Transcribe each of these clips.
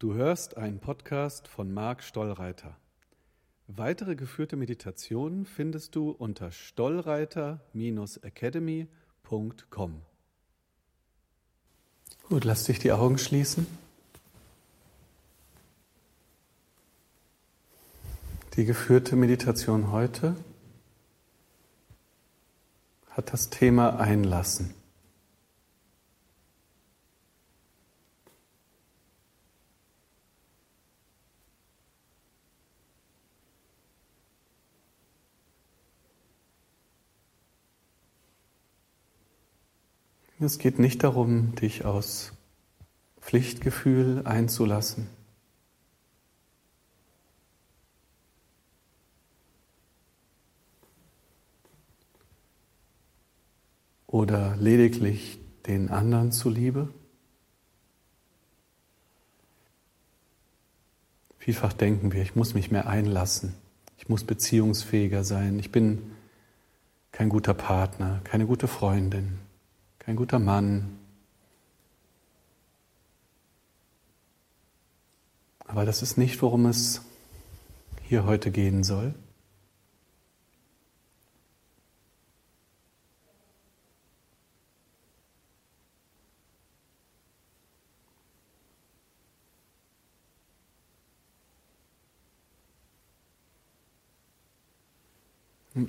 Du hörst einen Podcast von Marc Stollreiter. Weitere geführte Meditationen findest du unter stollreiter-academy.com. Gut, lass dich die Augen schließen. Die geführte Meditation heute hat das Thema Einlassen. Es geht nicht darum, dich aus Pflichtgefühl einzulassen. Oder lediglich den anderen zuliebe. Vielfach denken wir, ich muss mich mehr einlassen, ich muss beziehungsfähiger sein, ich bin kein guter Partner, keine gute Freundin, kein guter Mann. Aber das ist nicht, worum es hier heute gehen soll.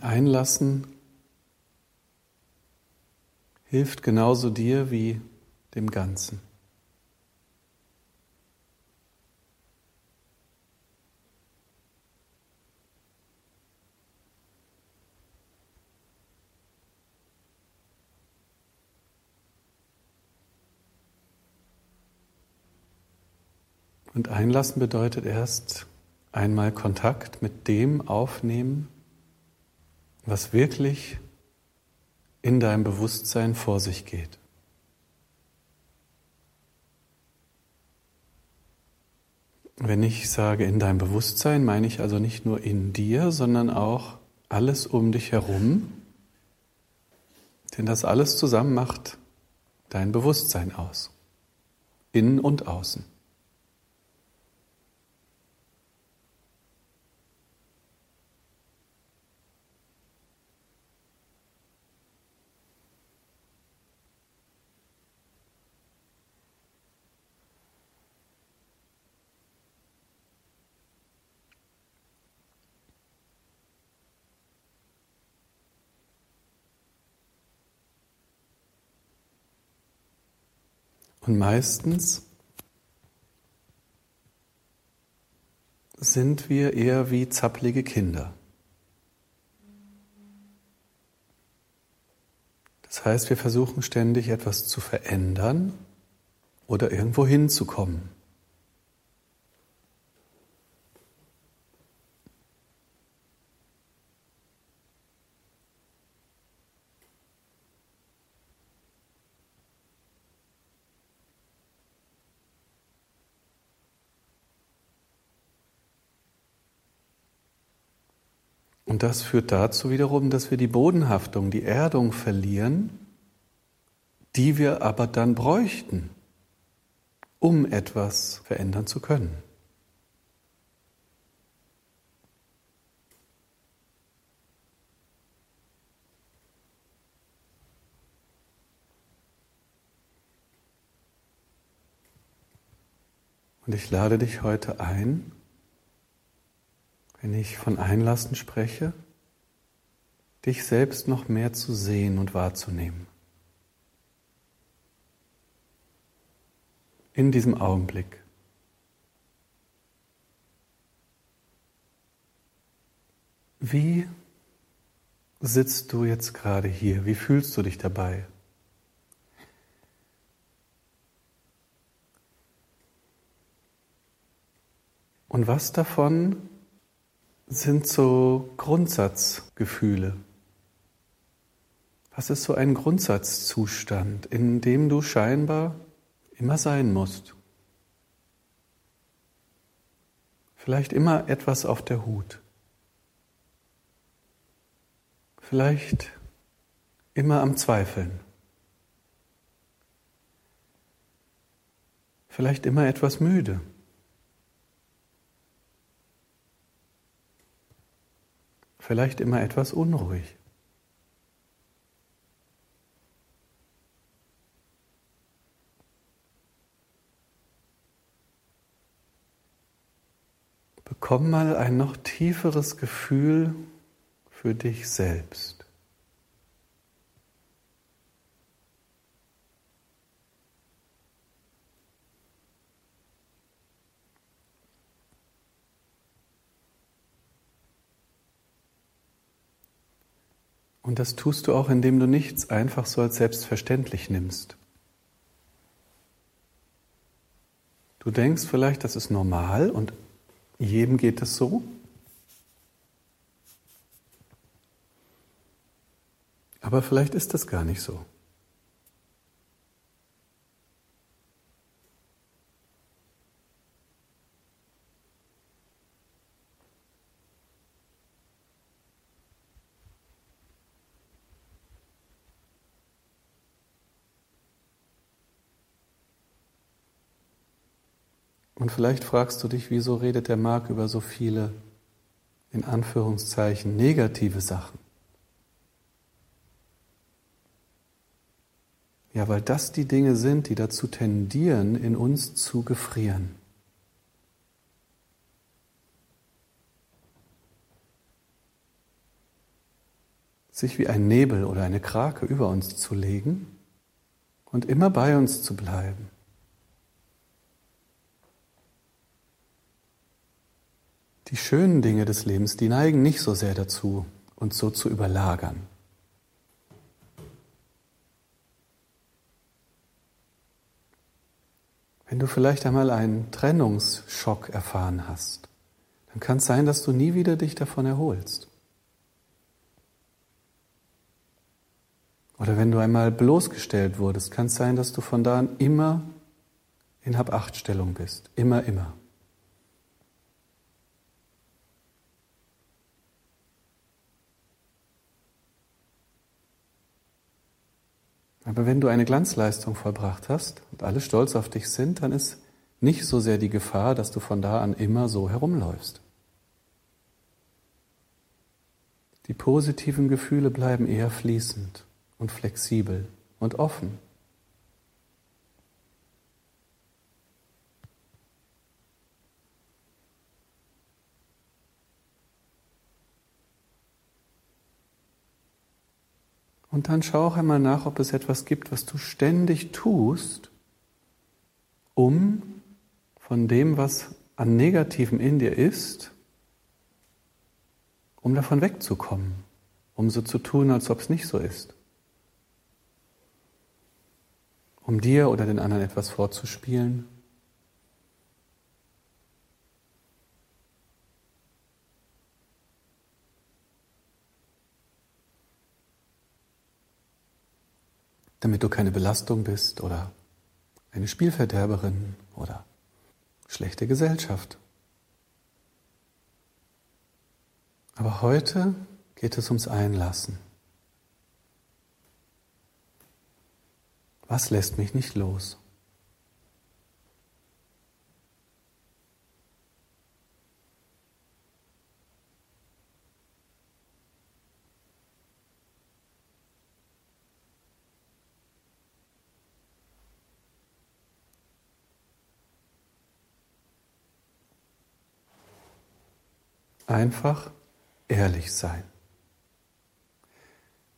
Einlassen hilft genauso dir wie dem Ganzen. Und einlassen bedeutet erst einmal Kontakt mit dem aufnehmen, was wirklich in deinem Bewusstsein vor sich geht. Wenn ich sage in deinem Bewusstsein, meine ich also nicht nur in dir, sondern auch alles um dich herum. Denn das alles zusammen macht dein Bewusstsein aus. Innen und außen. Und meistens sind wir eher wie zappelige Kinder. Das heißt, wir versuchen ständig etwas zu verändern oder irgendwo hinzukommen. Und das führt dazu wiederum, dass wir die Bodenhaftung, die Erdung verlieren, die wir aber dann bräuchten, um etwas verändern zu können. Und ich lade dich heute ein, wenn ich von Einlassen spreche, dich selbst noch mehr zu sehen und wahrzunehmen. In diesem Augenblick. Wie sitzt du jetzt gerade hier? Wie fühlst du dich dabei? Und was davon sind so Grundsatzgefühle. Was ist so ein Grundsatzzustand, in dem du scheinbar immer sein musst? Vielleicht immer etwas auf der Hut. Vielleicht immer am Zweifeln. Vielleicht immer etwas müde vielleicht immer etwas unruhig. Bekomm mal ein noch tieferes Gefühl für dich selbst. Und das tust du auch, indem du nichts einfach so als selbstverständlich nimmst. Du denkst vielleicht, das ist normal und jedem geht es so. Aber vielleicht ist das gar nicht so. Und vielleicht fragst du dich, wieso redet der Marc über so viele, in Anführungszeichen, negative Sachen? Ja, weil das die Dinge sind, die dazu tendieren, in uns zu gefrieren. Sich wie ein Nebel oder eine Krake über uns zu legen und immer bei uns zu bleiben. Die schönen Dinge des Lebens, die neigen nicht so sehr dazu, uns so zu überlagern. Wenn du vielleicht einmal einen Trennungsschock erfahren hast, dann kann es sein, dass du nie wieder dich davon erholst. Oder wenn du einmal bloßgestellt wurdest, kann es sein, dass du von da an immer in Hab-Acht-Stellung bist. Immer, immer. Aber wenn du eine Glanzleistung vollbracht hast und alle stolz auf dich sind, dann ist nicht so sehr die Gefahr, dass du von da an immer so herumläufst. Die positiven Gefühle bleiben eher fließend und flexibel und offen. Und dann schau auch einmal nach, ob es etwas gibt, was du ständig tust, um von dem, was an Negativen in dir ist, um davon wegzukommen, um so zu tun, als ob es nicht so ist. Um dir oder den anderen etwas vorzuspielen, damit du keine Belastung bist oder eine Spielverderberin oder schlechte Gesellschaft. Aber heute geht es ums Einlassen. Was lässt mich nicht los? Einfach ehrlich sein.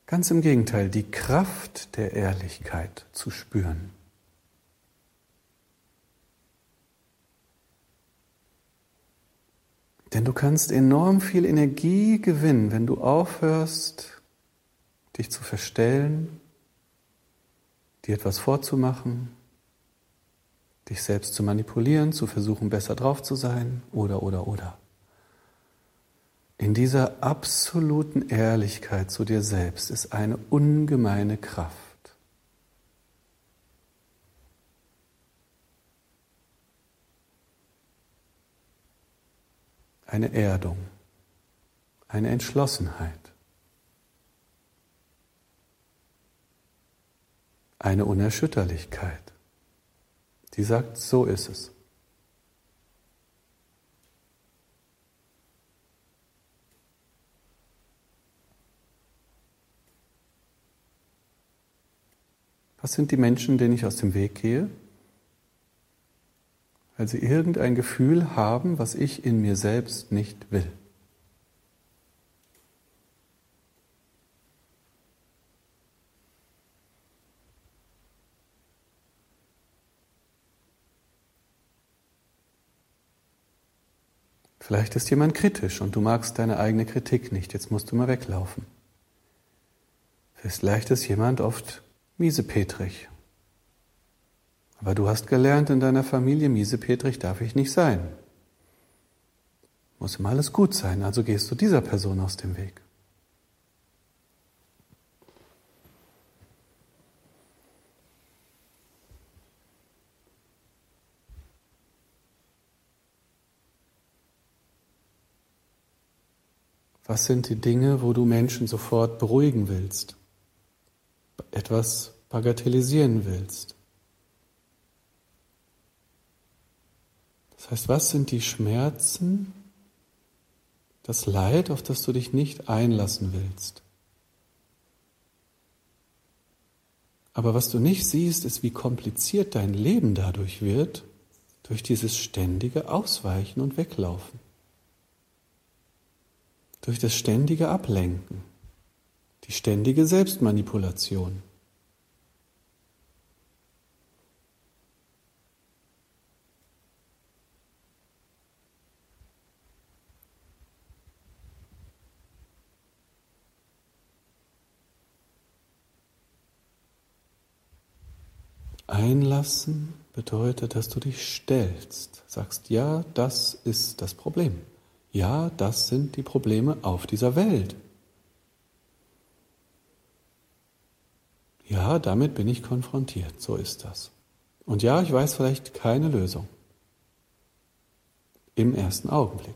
Ganz im Gegenteil, die Kraft der Ehrlichkeit zu spüren. Denn du kannst enorm viel Energie gewinnen, wenn du aufhörst, dich zu verstellen, dir etwas vorzumachen, dich selbst zu manipulieren, zu versuchen, besser drauf zu sein oder, oder, oder. In dieser absoluten Ehrlichkeit zu dir selbst ist eine ungemeine Kraft. Eine Erdung, eine Entschlossenheit, eine Unerschütterlichkeit, die sagt, so ist es. Was sind die Menschen, denen ich aus dem Weg gehe? Weil sie irgendein Gefühl haben, was ich in mir selbst nicht will. Vielleicht ist jemand kritisch und du magst deine eigene Kritik nicht. Jetzt musst du mal weglaufen. Vielleicht ist jemand oft miesepetrig. Aber du hast gelernt in deiner Familie, miesepetrig darf ich nicht sein. Muss immer alles gut sein, also gehst du dieser Person aus dem Weg. Was sind die Dinge, wo du Menschen sofort beruhigen willst, etwas bagatellisieren willst? Das heißt, was sind die Schmerzen, das Leid, auf das du dich nicht einlassen willst? Aber was du nicht siehst, ist, wie kompliziert dein Leben dadurch wird, durch dieses ständige Ausweichen und Weglaufen durch das ständige Ablenken, die ständige Selbstmanipulation. Einlassen bedeutet, dass du dich stellst, sagst, ja, das ist das Problem. Ja, das sind die Probleme auf dieser Welt. Ja, damit bin ich konfrontiert, so ist das. Und ja, ich weiß vielleicht keine Lösung im ersten Augenblick.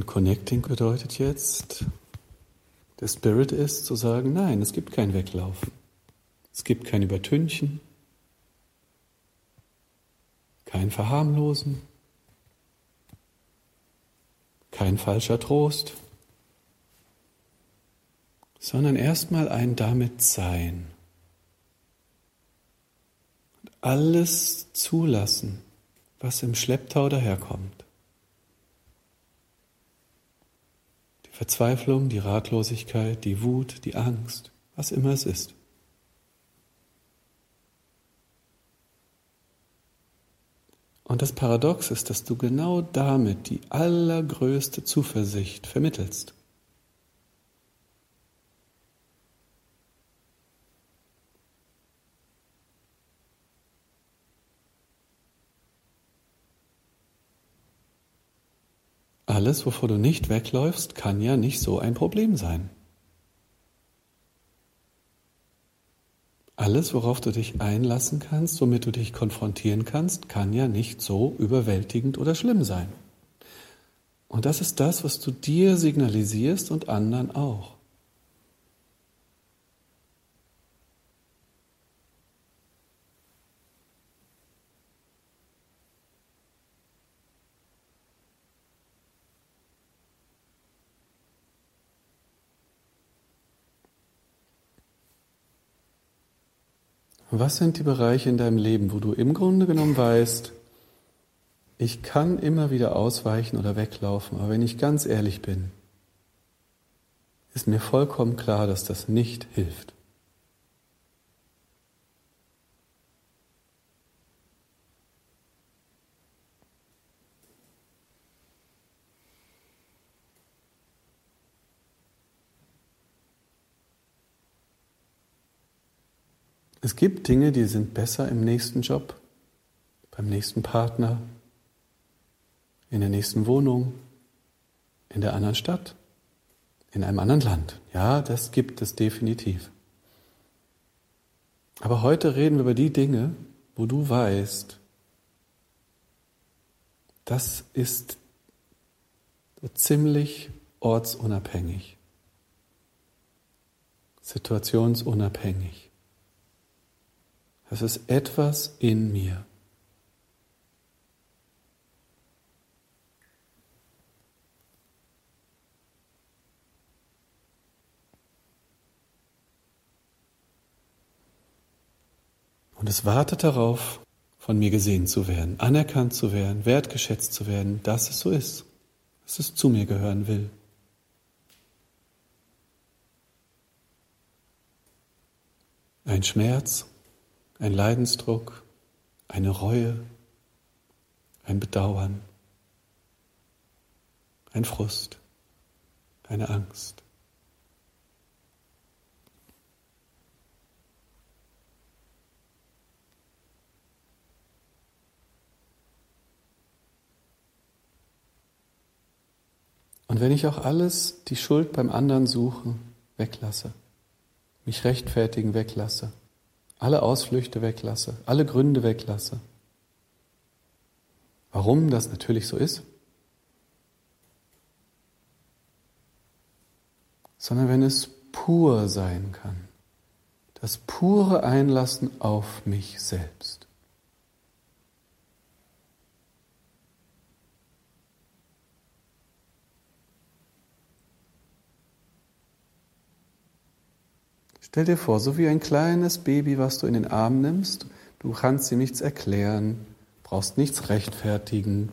Und Connecting bedeutet jetzt, der Spirit ist zu sagen, nein, es gibt kein Weglaufen. Es gibt kein Übertünchen, kein Verharmlosen, kein falscher Trost, sondern erstmal ein damit sein. Und alles zulassen, was im Schlepptau daherkommt. Verzweiflung, die Ratlosigkeit, die Wut, die Angst, was immer es ist. Und das Paradox ist, dass du genau damit die allergrößte Zuversicht vermittelst. Alles, wovor du nicht wegläufst, kann ja nicht so ein Problem sein. Alles, worauf du dich einlassen kannst, womit du dich konfrontieren kannst, kann ja nicht so überwältigend oder schlimm sein. Und das ist das, was du dir signalisierst und anderen auch. Was sind die Bereiche in deinem Leben, wo du im Grunde genommen weißt, ich kann immer wieder ausweichen oder weglaufen, aber wenn ich ganz ehrlich bin, ist mir vollkommen klar, dass das nicht hilft. Es gibt Dinge, die sind besser im nächsten Job, beim nächsten Partner, in der nächsten Wohnung, in der anderen Stadt, in einem anderen Land. Ja, das gibt es definitiv. Aber heute reden wir über die Dinge, wo du weißt, das ist ziemlich ortsunabhängig, situationsunabhängig. Es ist etwas in mir. Und es wartet darauf, von mir gesehen zu werden, anerkannt zu werden, wertgeschätzt zu werden, dass es so ist, dass es zu mir gehören will. Ein Schmerz, ein Leidensdruck, eine Reue, ein Bedauern, ein Frust, eine Angst. Und wenn ich auch alles, die Schuld beim anderen suchen, weglasse, mich rechtfertigen weglasse, alle Ausflüchte weglasse, alle Gründe weglasse, warum das natürlich so ist, sondern wenn es pur sein kann, das pure Einlassen auf mich selbst. Stell dir vor, so wie ein kleines Baby, was du in den Arm nimmst, du kannst ihm nichts erklären, brauchst nichts rechtfertigen.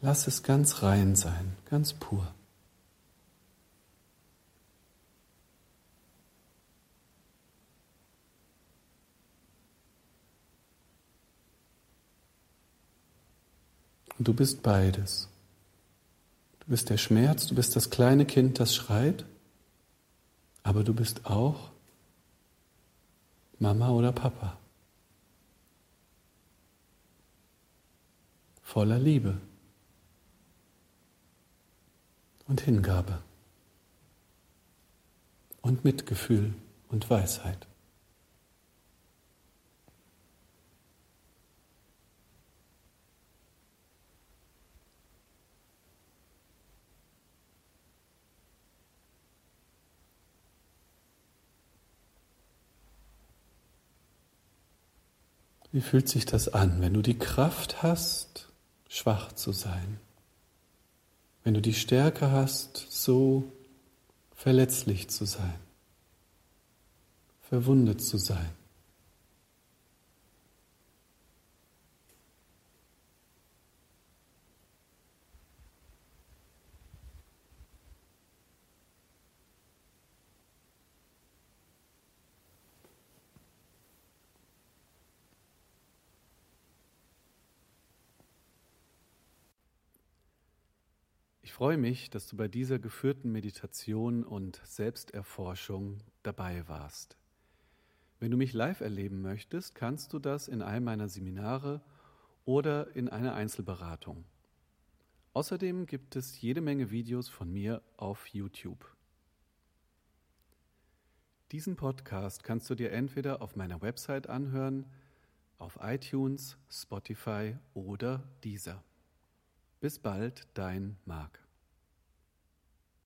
Lass es ganz rein sein, ganz pur. Und du bist beides. Du bist der Schmerz, du bist das kleine Kind, das schreit, aber du bist auch Mama oder Papa. Voller Liebe und Hingabe und Mitgefühl und Weisheit. Wie fühlt sich das an, wenn du die Kraft hast, schwach zu sein? Wenn du die Stärke hast, so verletzlich zu sein, verwundet zu sein? Ich freue mich, dass du bei dieser geführten Meditation und Selbsterforschung dabei warst. Wenn du mich live erleben möchtest, kannst du das in einem meiner Seminare oder in einer Einzelberatung. Außerdem gibt es jede Menge Videos von mir auf YouTube. Diesen Podcast kannst du dir entweder auf meiner Website anhören, auf iTunes, Spotify oder Deezer. Bis bald, dein Marc.